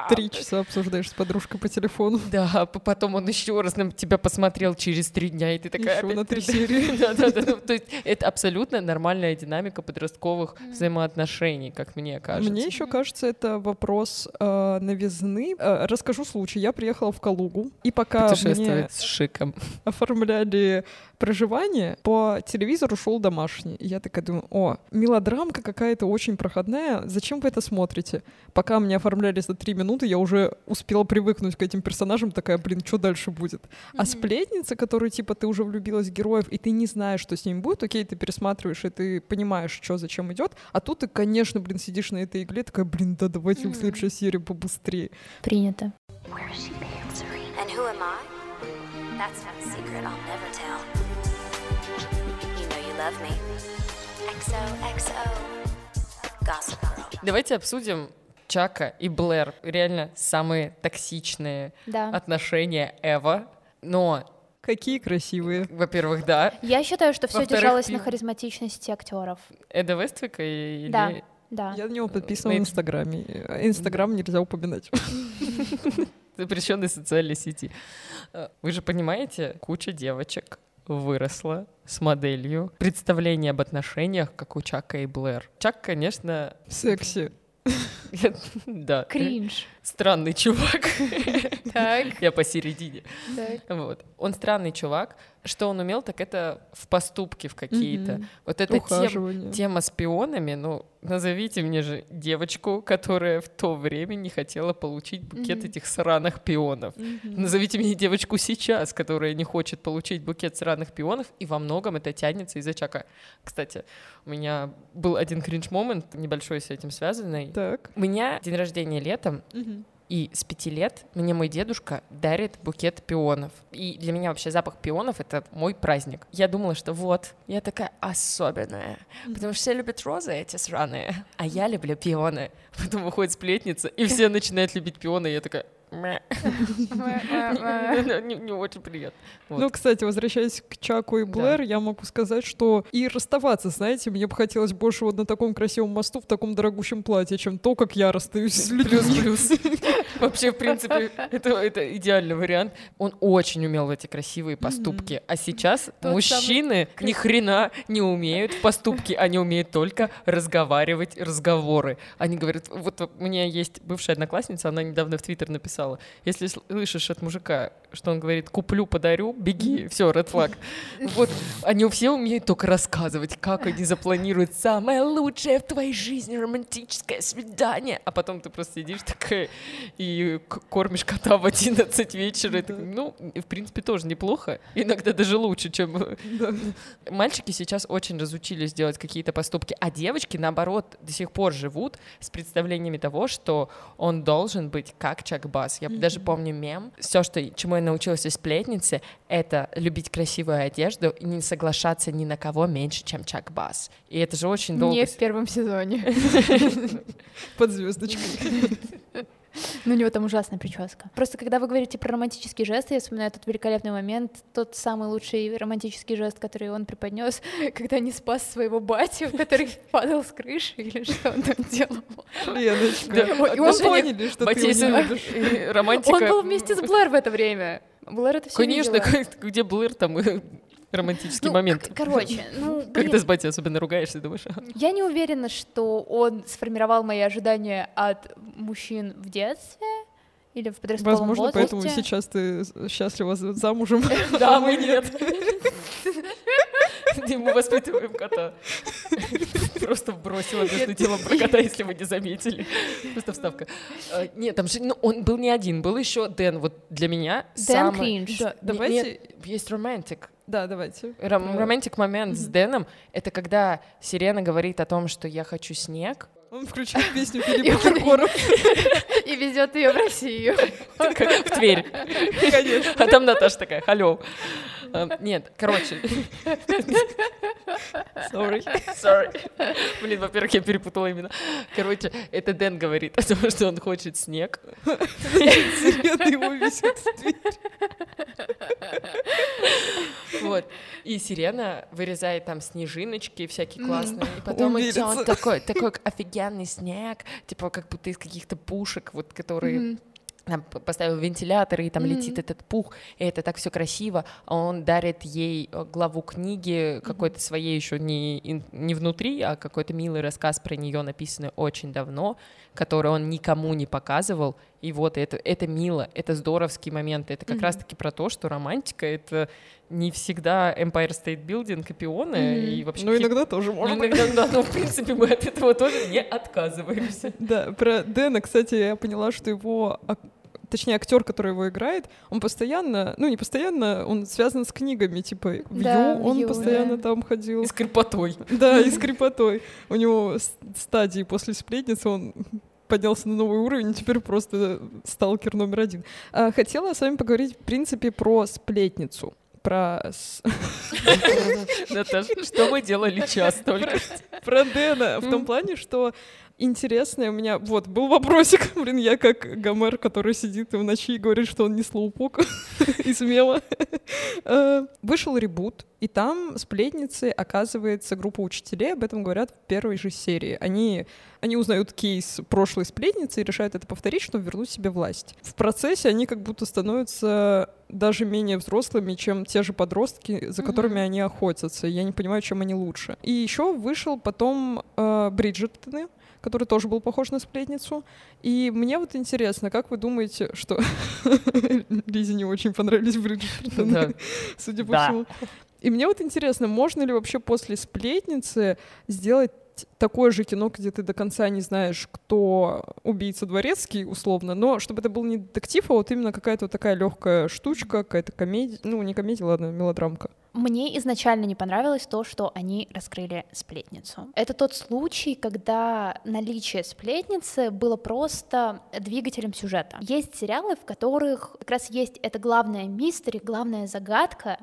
Три часа обсуждаешь с подружкой по телефону. *laughs* Да, потом он еще раз на тебя посмотрел через три дня, и ты такая... Еще на три серии. *laughs* Да, да, да. То есть это абсолютно нормальная динамика подростковых взаимоотношений, как мне кажется. Мне еще кажется, это вопрос э, новизны. Э, расскажу случай. Я приехала в Калугу, и пока мне с шиком оформляли проживание, по телевизору шел домашний. И я такая думаю, о, мелодрамка какая-то очень проходная, зачем вы это смотрите? Пока мне оформляли за три минуты, я уже успела привыкнуть к этим персонажам, такая, блин, что дальше будет? А сплетница, которую, типа, ты уже влюбилась в героев, и ты не знаешь, что с ними будет, окей, ты пересматриваешь, и ты понимаешь, что зачем идет, а тут ты, конечно, блин, сидишь на этой игле, такая, блин, да давайте в следующую серию побыстрее. Принято. Where is she answering? And who am I? Love me. XOXO. Gossip Girl. Давайте обсудим Чака и Блэр. Реально самые токсичные Да. отношения Эва. Но, Какие красивые. во-первых, да, Я считаю, что все держалось пи- на харизматичности актеров. Эда Вествика или... Да. Да. Я на него подписана в Инстаграме. Инстаграм нельзя упоминать. *laughs* запрещенной социальной сети. Вы же понимаете, куча девочек выросла с моделью представления об отношениях, как у Чака и Блэр. Чак, конечно, Секси. *laughs* да, Кринж. странный чувак. Так. Я посередине. Вот. Он странный чувак. Что он умел, так это в поступки в какие-то. Мгм. Вот эта тем- тема с пионами, ну, назовите мне же девочку, которая в то время не хотела получить букет Мгм. этих сраных пионов. Назовите мне девочку сейчас, которая не хочет получить букет сраных пионов, и во многом это тянется из-за Чака. Кстати, у меня был один кринж-момент, небольшой с этим связанный. Так. У меня день рождения летом, и с пяти лет мне мой дедушка дарит букет пионов. И для меня вообще запах пионов — это мой праздник. Я думала, что вот, я такая особенная, потому что все любят розы эти сраные, а я люблю пионы. Потом выходит сплетница, и все начинают любить пионы, и я такая... *laughs* Не очень приятно. Ну, кстати, возвращаясь к Чаку и Блэр, я могу сказать, что и расставаться, знаете, мне бы хотелось больше вот на таком красивом мосту в таком дорогущем платье, чем то, как я расстаюсь с людьми. Плюс-плюс. *laughs* *laughs* Вообще, в принципе, это, это идеальный вариант. Он очень умел в эти красивые поступки. А сейчас Тот мужчины ни хрена не умеют в поступки. Они умеют только разговаривать разговоры. Они говорят, вот у меня есть бывшая одноклассница, она недавно в Твиттер написала, если слышишь от мужика, что он говорит, куплю, подарю, беги, все, red flag. Вот они все умеют только рассказывать, как они запланируют самое лучшее в твоей жизни романтическое свидание. А потом ты просто сидишь такая и кормишь кота в 11 вечера. Такой, ну, в принципе, тоже неплохо. Иногда даже лучше, чем... э, Мальчики сейчас очень разучились делать какие-то поступки, а девочки, наоборот, до сих пор живут с представлениями того, что он должен быть как Чак Бас. Я даже помню мем. Все, что, чему я научилась из сплетницы, это любить красивую одежду и не соглашаться ни на кого меньше, чем Чак Бас. И это же очень долго... Не в первом сезоне. *laughs* Под звездочкой. *laughs* Ну, у него там ужасная прическа. Просто когда вы говорите про романтический жест, я вспоминаю тот великолепный момент, тот самый лучший романтический жест, который он преподнес, *laughs* когда не спас своего батю, *laughs* который падал с крыши или что он там делал. Леночка, Да, мы отношения поняли, что ты не романтика. Он был вместе с Блэр в это время. Блэр это все Конечно, как- где Блэр, там и романтический момент. Короче, ну, Когда блин, с батей особенно ругаешься, думаешь, «А, я не уверена, что он сформировал мои ожидания от мужчин в детстве или в подростковом Возможно, возрасте. поэтому сейчас ты счастлива за- замужем. *laughs* да, мы нет. *laughs* Мы воспитываем кота. *laughs* Просто бросила между делом про кота, если вы не заметили. Просто вставка. А, Нет, там же, ну, он был не один, был еще Дэн. Вот для меня Дэн кринж. Давайте... есть романтик. Да, давайте. Ром- Романтик момент с Дэном — это когда Сирена говорит о том, что я хочу снег, Он включил *laughs* песню Филиппа Киркорова. *laughs* И везет ее в Россию. *laughs* В Тверь. Конечно. А там Наташа такая, халё. А, Нет, короче, Sorry. sorry. Блин, во-первых, я перепутала именно. Короче, это Дэн говорит о том, что он хочет снег. Сирена его висит в дверь. Вот. И Сирена вырезает там снежиночки всякие классные. И потом идет такой, такой офигенный снег, типа как будто из каких-то пушек, вот которые там поставил вентилятор, и там летит этот пух, и это так все красиво, а он дарит ей э, главу книги какой-то своей еще не, не внутри, а какой-то милый рассказ про нее, написанный очень давно, который он никому не показывал, И вот это, это мило, это здоровские моменты. Это как Мгм. раз-таки про то, что романтика — это не всегда Empire State Building и пионы, Мгм. и вообще... Ну, какие- иногда тоже Ну, можно. иногда, да, но в *laughs* принципе мы от этого тоже не отказываемся. Да, про Дэна, кстати, я поняла, что его, точнее, актер, который его играет, он постоянно, ну не постоянно, он связан с книгами, типа в Да, он Ю, постоянно да. там ходил. И с крепотой. Да, и с крепотой. У него стадии после сплетницы он поднялся на новый уровень, и теперь просто сталкер номер один. А, Хотела с вами поговорить, в принципе, про сплетницу. Про, Наташа, что мы делали *laughs* час только? про Дэна в том плане, что интересное у меня... Вот, был вопросик, *laughs* блин, я как Гомер, который сидит в ночи и говорит, что он не слоупок *laughs* из мема. Э, Вышел ребут, и там сплетницы, оказывается, группа учителей об этом говорят в первой же серии. Они, они узнают кейс прошлой сплетницы и решают это повторить, чтобы вернуть себе власть. В процессе они как будто становятся даже менее взрослыми, чем те же подростки, за которыми они охотятся. Я не понимаю, чем они лучше. И еще вышел потом э, Бриджертоны, который тоже был похож на сплетницу. И мне вот интересно, как вы думаете, что *laughs* Лизе не очень понравились Бриджертоны, судя по всему. И мне вот интересно, можно ли вообще после сплетницы сделать такое же кино, где ты до конца не знаешь, кто убийца дворецкий, условно, но чтобы это был не детектив, а вот именно какая-то вот такая легкая штучка, какая-то комедия, ну не комедия, ладно, мелодрамка. Мне изначально не понравилось то, что они раскрыли сплетницу. Это тот случай, когда наличие сплетницы было просто двигателем сюжета. Есть сериалы, в которых как раз есть эта главная мистери, главная загадка,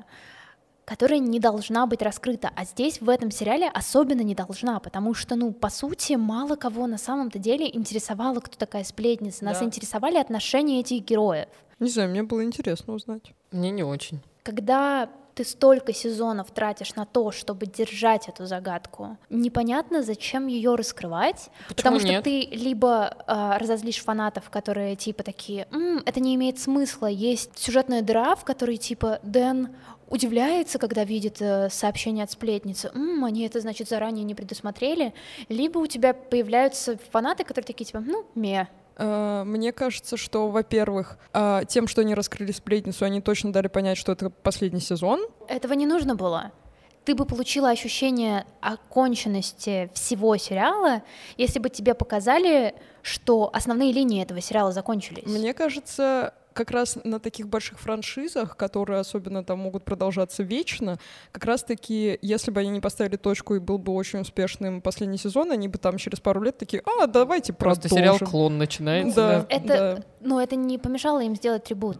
которая не должна быть раскрыта. А здесь, в этом сериале, особенно не должна, потому что, ну, по сути, мало кого на самом-то деле интересовало, кто такая сплетница. Нас Да. интересовали отношения этих героев. Не знаю, мне было интересно узнать. Мне не очень. Когда ты столько сезонов тратишь на то, чтобы держать эту загадку, непонятно, зачем ее раскрывать, потому что нет? ты либо а, разозлишь фанатов, которые типа такие, «М, это не имеет смысла, есть сюжетная дыра, в которой типа Дэн удивляется, когда видит э, сообщение от сплетницы, «М, они это, значит, заранее не предусмотрели, либо у тебя появляются фанаты, которые такие типа, ну, ме, Э, Мне кажется, что, во-первых, э, тем, что они раскрыли сплетницу, они точно дали понять, что это последний сезон. Этого не нужно было. Ты бы получила ощущение оконченности всего сериала, если бы тебе показали, что основные линии этого сериала закончились. Мне кажется, как раз на таких больших франшизах, которые особенно там могут продолжаться вечно, как раз таки, если бы они не поставили точку и был бы очень успешным последний сезон, они бы там через пару лет такие, а, давайте Просто продолжим. сериал «Клон» начинается. Да. Это, да. но это не помешало им сделать трибут.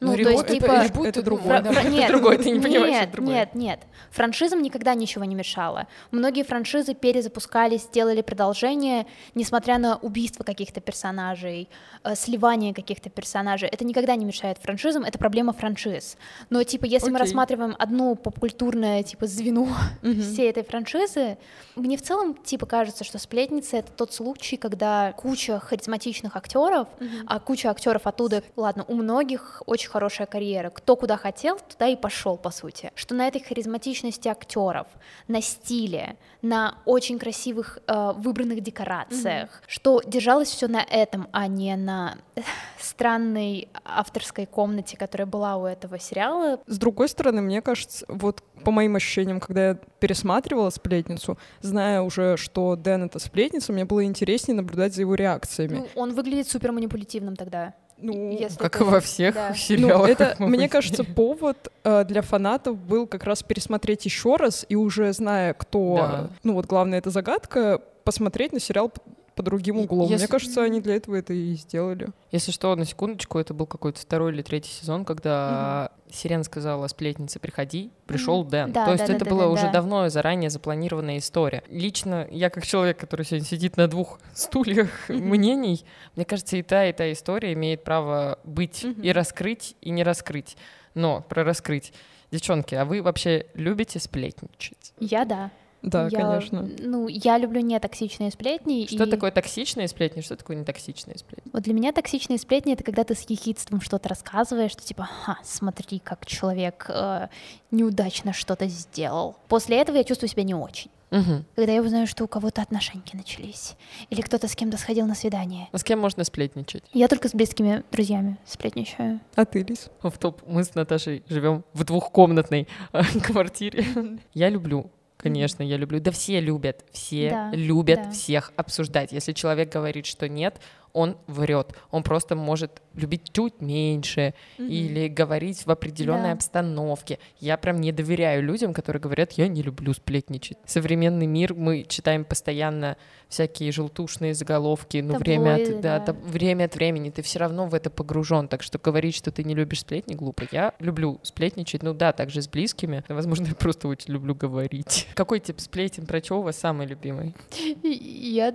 Ну, Ну, то ребут- есть, типа... это- это другое, Фра- да. фра- *laughs* Это нет, другое, ты не понимаешь, нет, это другое. Нет, нет. Франшизам никогда ничего не мешало. Многие франшизы перезапускались, делали продолжение, несмотря на убийство каких-то персонажей, э, сливание каких-то персонажей. Это никогда не мешает франшизам, это проблема франшиз. Но, типа, если мы Окей. рассматриваем одно попкультурное, типа, звено Мгм. *laughs* всей этой франшизы, мне в целом, типа, кажется, что «Сплетница» — это тот случай, когда куча харизматичных актеров, а куча актеров оттуда, ладно, у многих очень хорошая карьера. Кто куда хотел, туда и пошел, по сути. Что на этой харизматичности актеров, на стиле, на очень красивых э, выбранных декорациях, что держалось все на этом, а не на *laughs* странной авторской комнате, которая была у этого сериала. С другой стороны, мне кажется, вот по моим ощущениям, когда я пересматривала сплетницу, зная уже, что Дэн это сплетница, мне было интереснее наблюдать за его реакциями. Ну, он выглядит супер манипулятивным тогда. Ну, если Как и это- во всех да. Ну, сериалах. это, как мы мне кажется, повод э, для фанатов был как раз пересмотреть еще раз и уже зная, кто, Да. ну вот главное это загадка, посмотреть на сериал по другим углом. если- Мне кажется, они для этого это и сделали. Если что, на секундочку, это был какой-то второй или третий сезон, когда Сирен сказала сплетнице «приходи», пришел Мгм. Дэн. Да, То есть да, это да, была да, уже да. давно заранее запланированная история. Лично я, как человек, который сегодня сидит на двух *laughs* стульях мнений, мне кажется, и та, и та история имеет право быть и раскрыть, и не раскрыть. Но про раскрыть. Девчонки, а вы вообще любите сплетничать? Я да. Да, Я, конечно. Ну, я люблю нетоксичные сплетни. Что и такое токсичные сплетни, что такое нетоксичные сплетни? Вот для меня токсичные сплетни это когда ты с ехидством что-то рассказываешь, что типа, ха, смотри, как человек э, неудачно что-то сделал. После этого я чувствую себя не очень. Мгм. Когда я узнаю, что у кого-то отношения начались, или кто-то с кем-то сходил на свидание. А с кем можно сплетничать? Я только с близкими друзьями сплетничаю. А ты, Лис? В топ мы с Наташей живем в двухкомнатной э, квартире. *laughs* Я люблю. Конечно, я люблю. Да все любят, все Да, любят да. всех обсуждать. Если человек говорит, что нет, он врет. Он просто может любить чуть меньше или говорить в определенной Да. обстановке. Я прям не доверяю людям, которые говорят, я не люблю сплетничать. Современный мир, мы читаем постоянно всякие желтушные заголовки, но время Таблоиды, от, да, да. таб- время от времени ты все равно в это погружен. Так что говорить, что ты не любишь сплетни, глупо. Я люблю сплетничать, ну да, также с близкими. Возможно, *laughs* я просто очень люблю говорить. Какой тип сплетен про чего у вас самый любимый? Я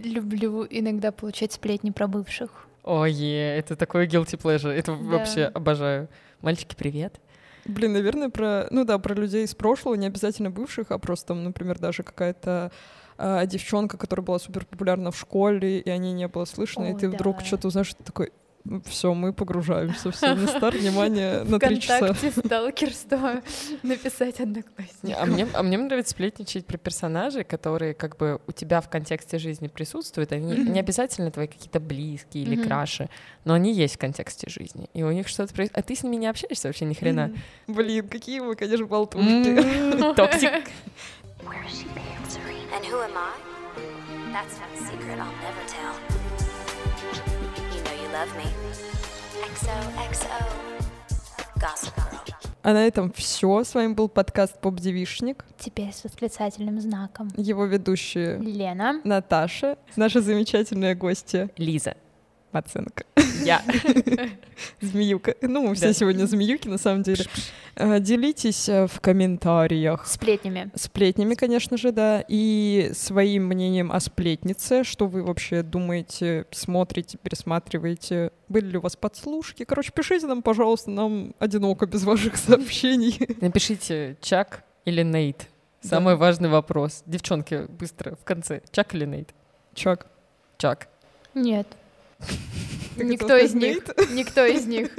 люблю иногда получать сплетни про бывших. Ой, это такое guilty pleasure. Это Да. вообще обожаю. Мальчики, привет. Блин, наверное, про, ну да, про людей из прошлого, не обязательно бывших, а просто там, например, даже какая-то а, девчонка, которая была супер популярна в школе, и о ней не было слышно, и О, ты вдруг да. что-то узнаешь, ты такой, все, мы погружаемся, все, на старт, внимание, *laughs* на три часа. сталкерство *laughs* написать одноклассник. А мне, а мне нравится сплетничать про персонажей, которые как бы у тебя в контексте жизни присутствуют. Они не обязательно твои какие-то близкие или краши, но они есть в контексте жизни. И у них что-то происходит. А ты с ними не общаешься вообще ни хрена. Блин, какие вы, конечно, болтушки. М, *laughs* Toxic. And who am I? That's not a secret I'll never tell. Love me. XOXO. Gossip Girl. А на этом все. С вами был подкаст Поп-девишник. Теперь с восклицательным знаком. Его ведущие Лена. Наташа, наша замечательная гостья Лиза. Маценко. Я. *laughs* Змеюка. Ну, мы все Да. сегодня змеюки, на самом деле. Э, Делитесь э, в комментариях Сплетнями. сплетнями, конечно же, да, и своим мнением о сплетнице, что вы вообще думаете, смотрите, пересматриваете, были ли у вас подслушки. Короче, пишите нам, пожалуйста, нам одиноко без ваших *laughs* сообщений. Напишите Чак или Нейт. Да. Самый важный вопрос. Девчонки, быстро, в конце. Чак или Нейт? Чак. Чак. Нет. Никто из них. *laughs* Никто из них.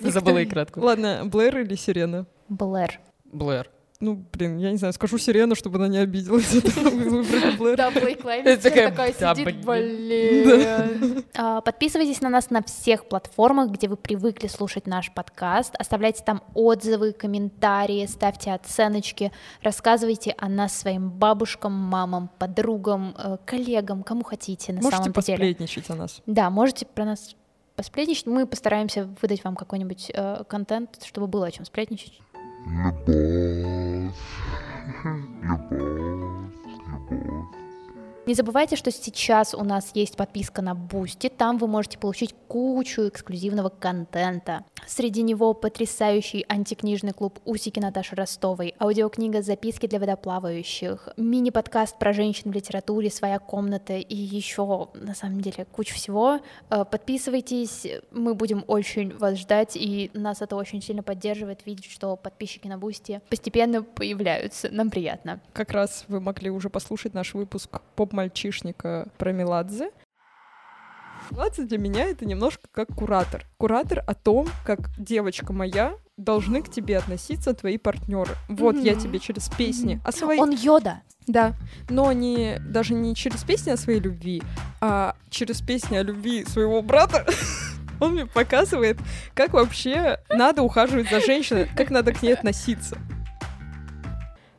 Забыла и кратко. Ладно, Блэр или Сирена? Блэр. Блэр. Ну, блин, я не знаю, скажу Сирена, чтобы она не обиделась. *laughs* *laughs* Да, Это такая, сидит, блин. А, Подписывайтесь на нас на всех платформах, где вы привыкли слушать наш подкаст. Оставляйте там отзывы, комментарии, ставьте оценочки, рассказывайте о нас своим бабушкам, мамам, подругам, э, коллегам, кому хотите на Можете самом деле. посплетничать о нас. Да, можете про нас посплетничать. Мы постараемся выдать вам какой-нибудь э, контент, чтобы было о чем сплетничать. Любовь. Не забывайте, что сейчас у нас есть подписка на Бусти, там вы можете получить кучу эксклюзивного контента. Среди него потрясающий антикнижный клуб «Усики» Наташи Ростовой, аудиокнига «Записки для водоплавающих», мини-подкаст про женщин в литературе «Своя комната» и еще, на самом деле, куча всего. Э, Подписывайтесь, мы будем очень вас ждать, и нас это очень сильно поддерживает, видеть, что подписчики на Бусти постепенно появляются. Нам приятно. Как раз вы могли уже послушать наш выпуск поп-мальчишника про Меладзе. Меладзе для меня это немножко как куратор. Куратор о том, как девочка моя должны к тебе относиться твои партнеры. Вот я Мгм. тебе через песни о своей... Он Йода. Да, но не даже не через песни о своей любви, а через песни о любви своего брата. *laughs* Он мне показывает, как вообще надо ухаживать за женщиной, как надо к ней относиться.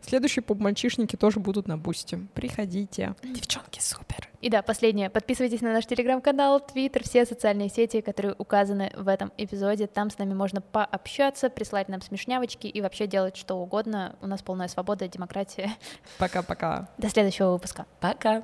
Следующие поп-мальчишники тоже будут на бусте. Приходите. Девчонки, супер. И да, последнее. Подписывайтесь на наш телеграм-канал, твиттер, все социальные сети, которые указаны в этом эпизоде. Там с нами можно пообщаться, прислать нам смешнявочки и вообще делать что угодно. У нас полная свобода, демократия. Пока-пока. До следующего выпуска. Пока.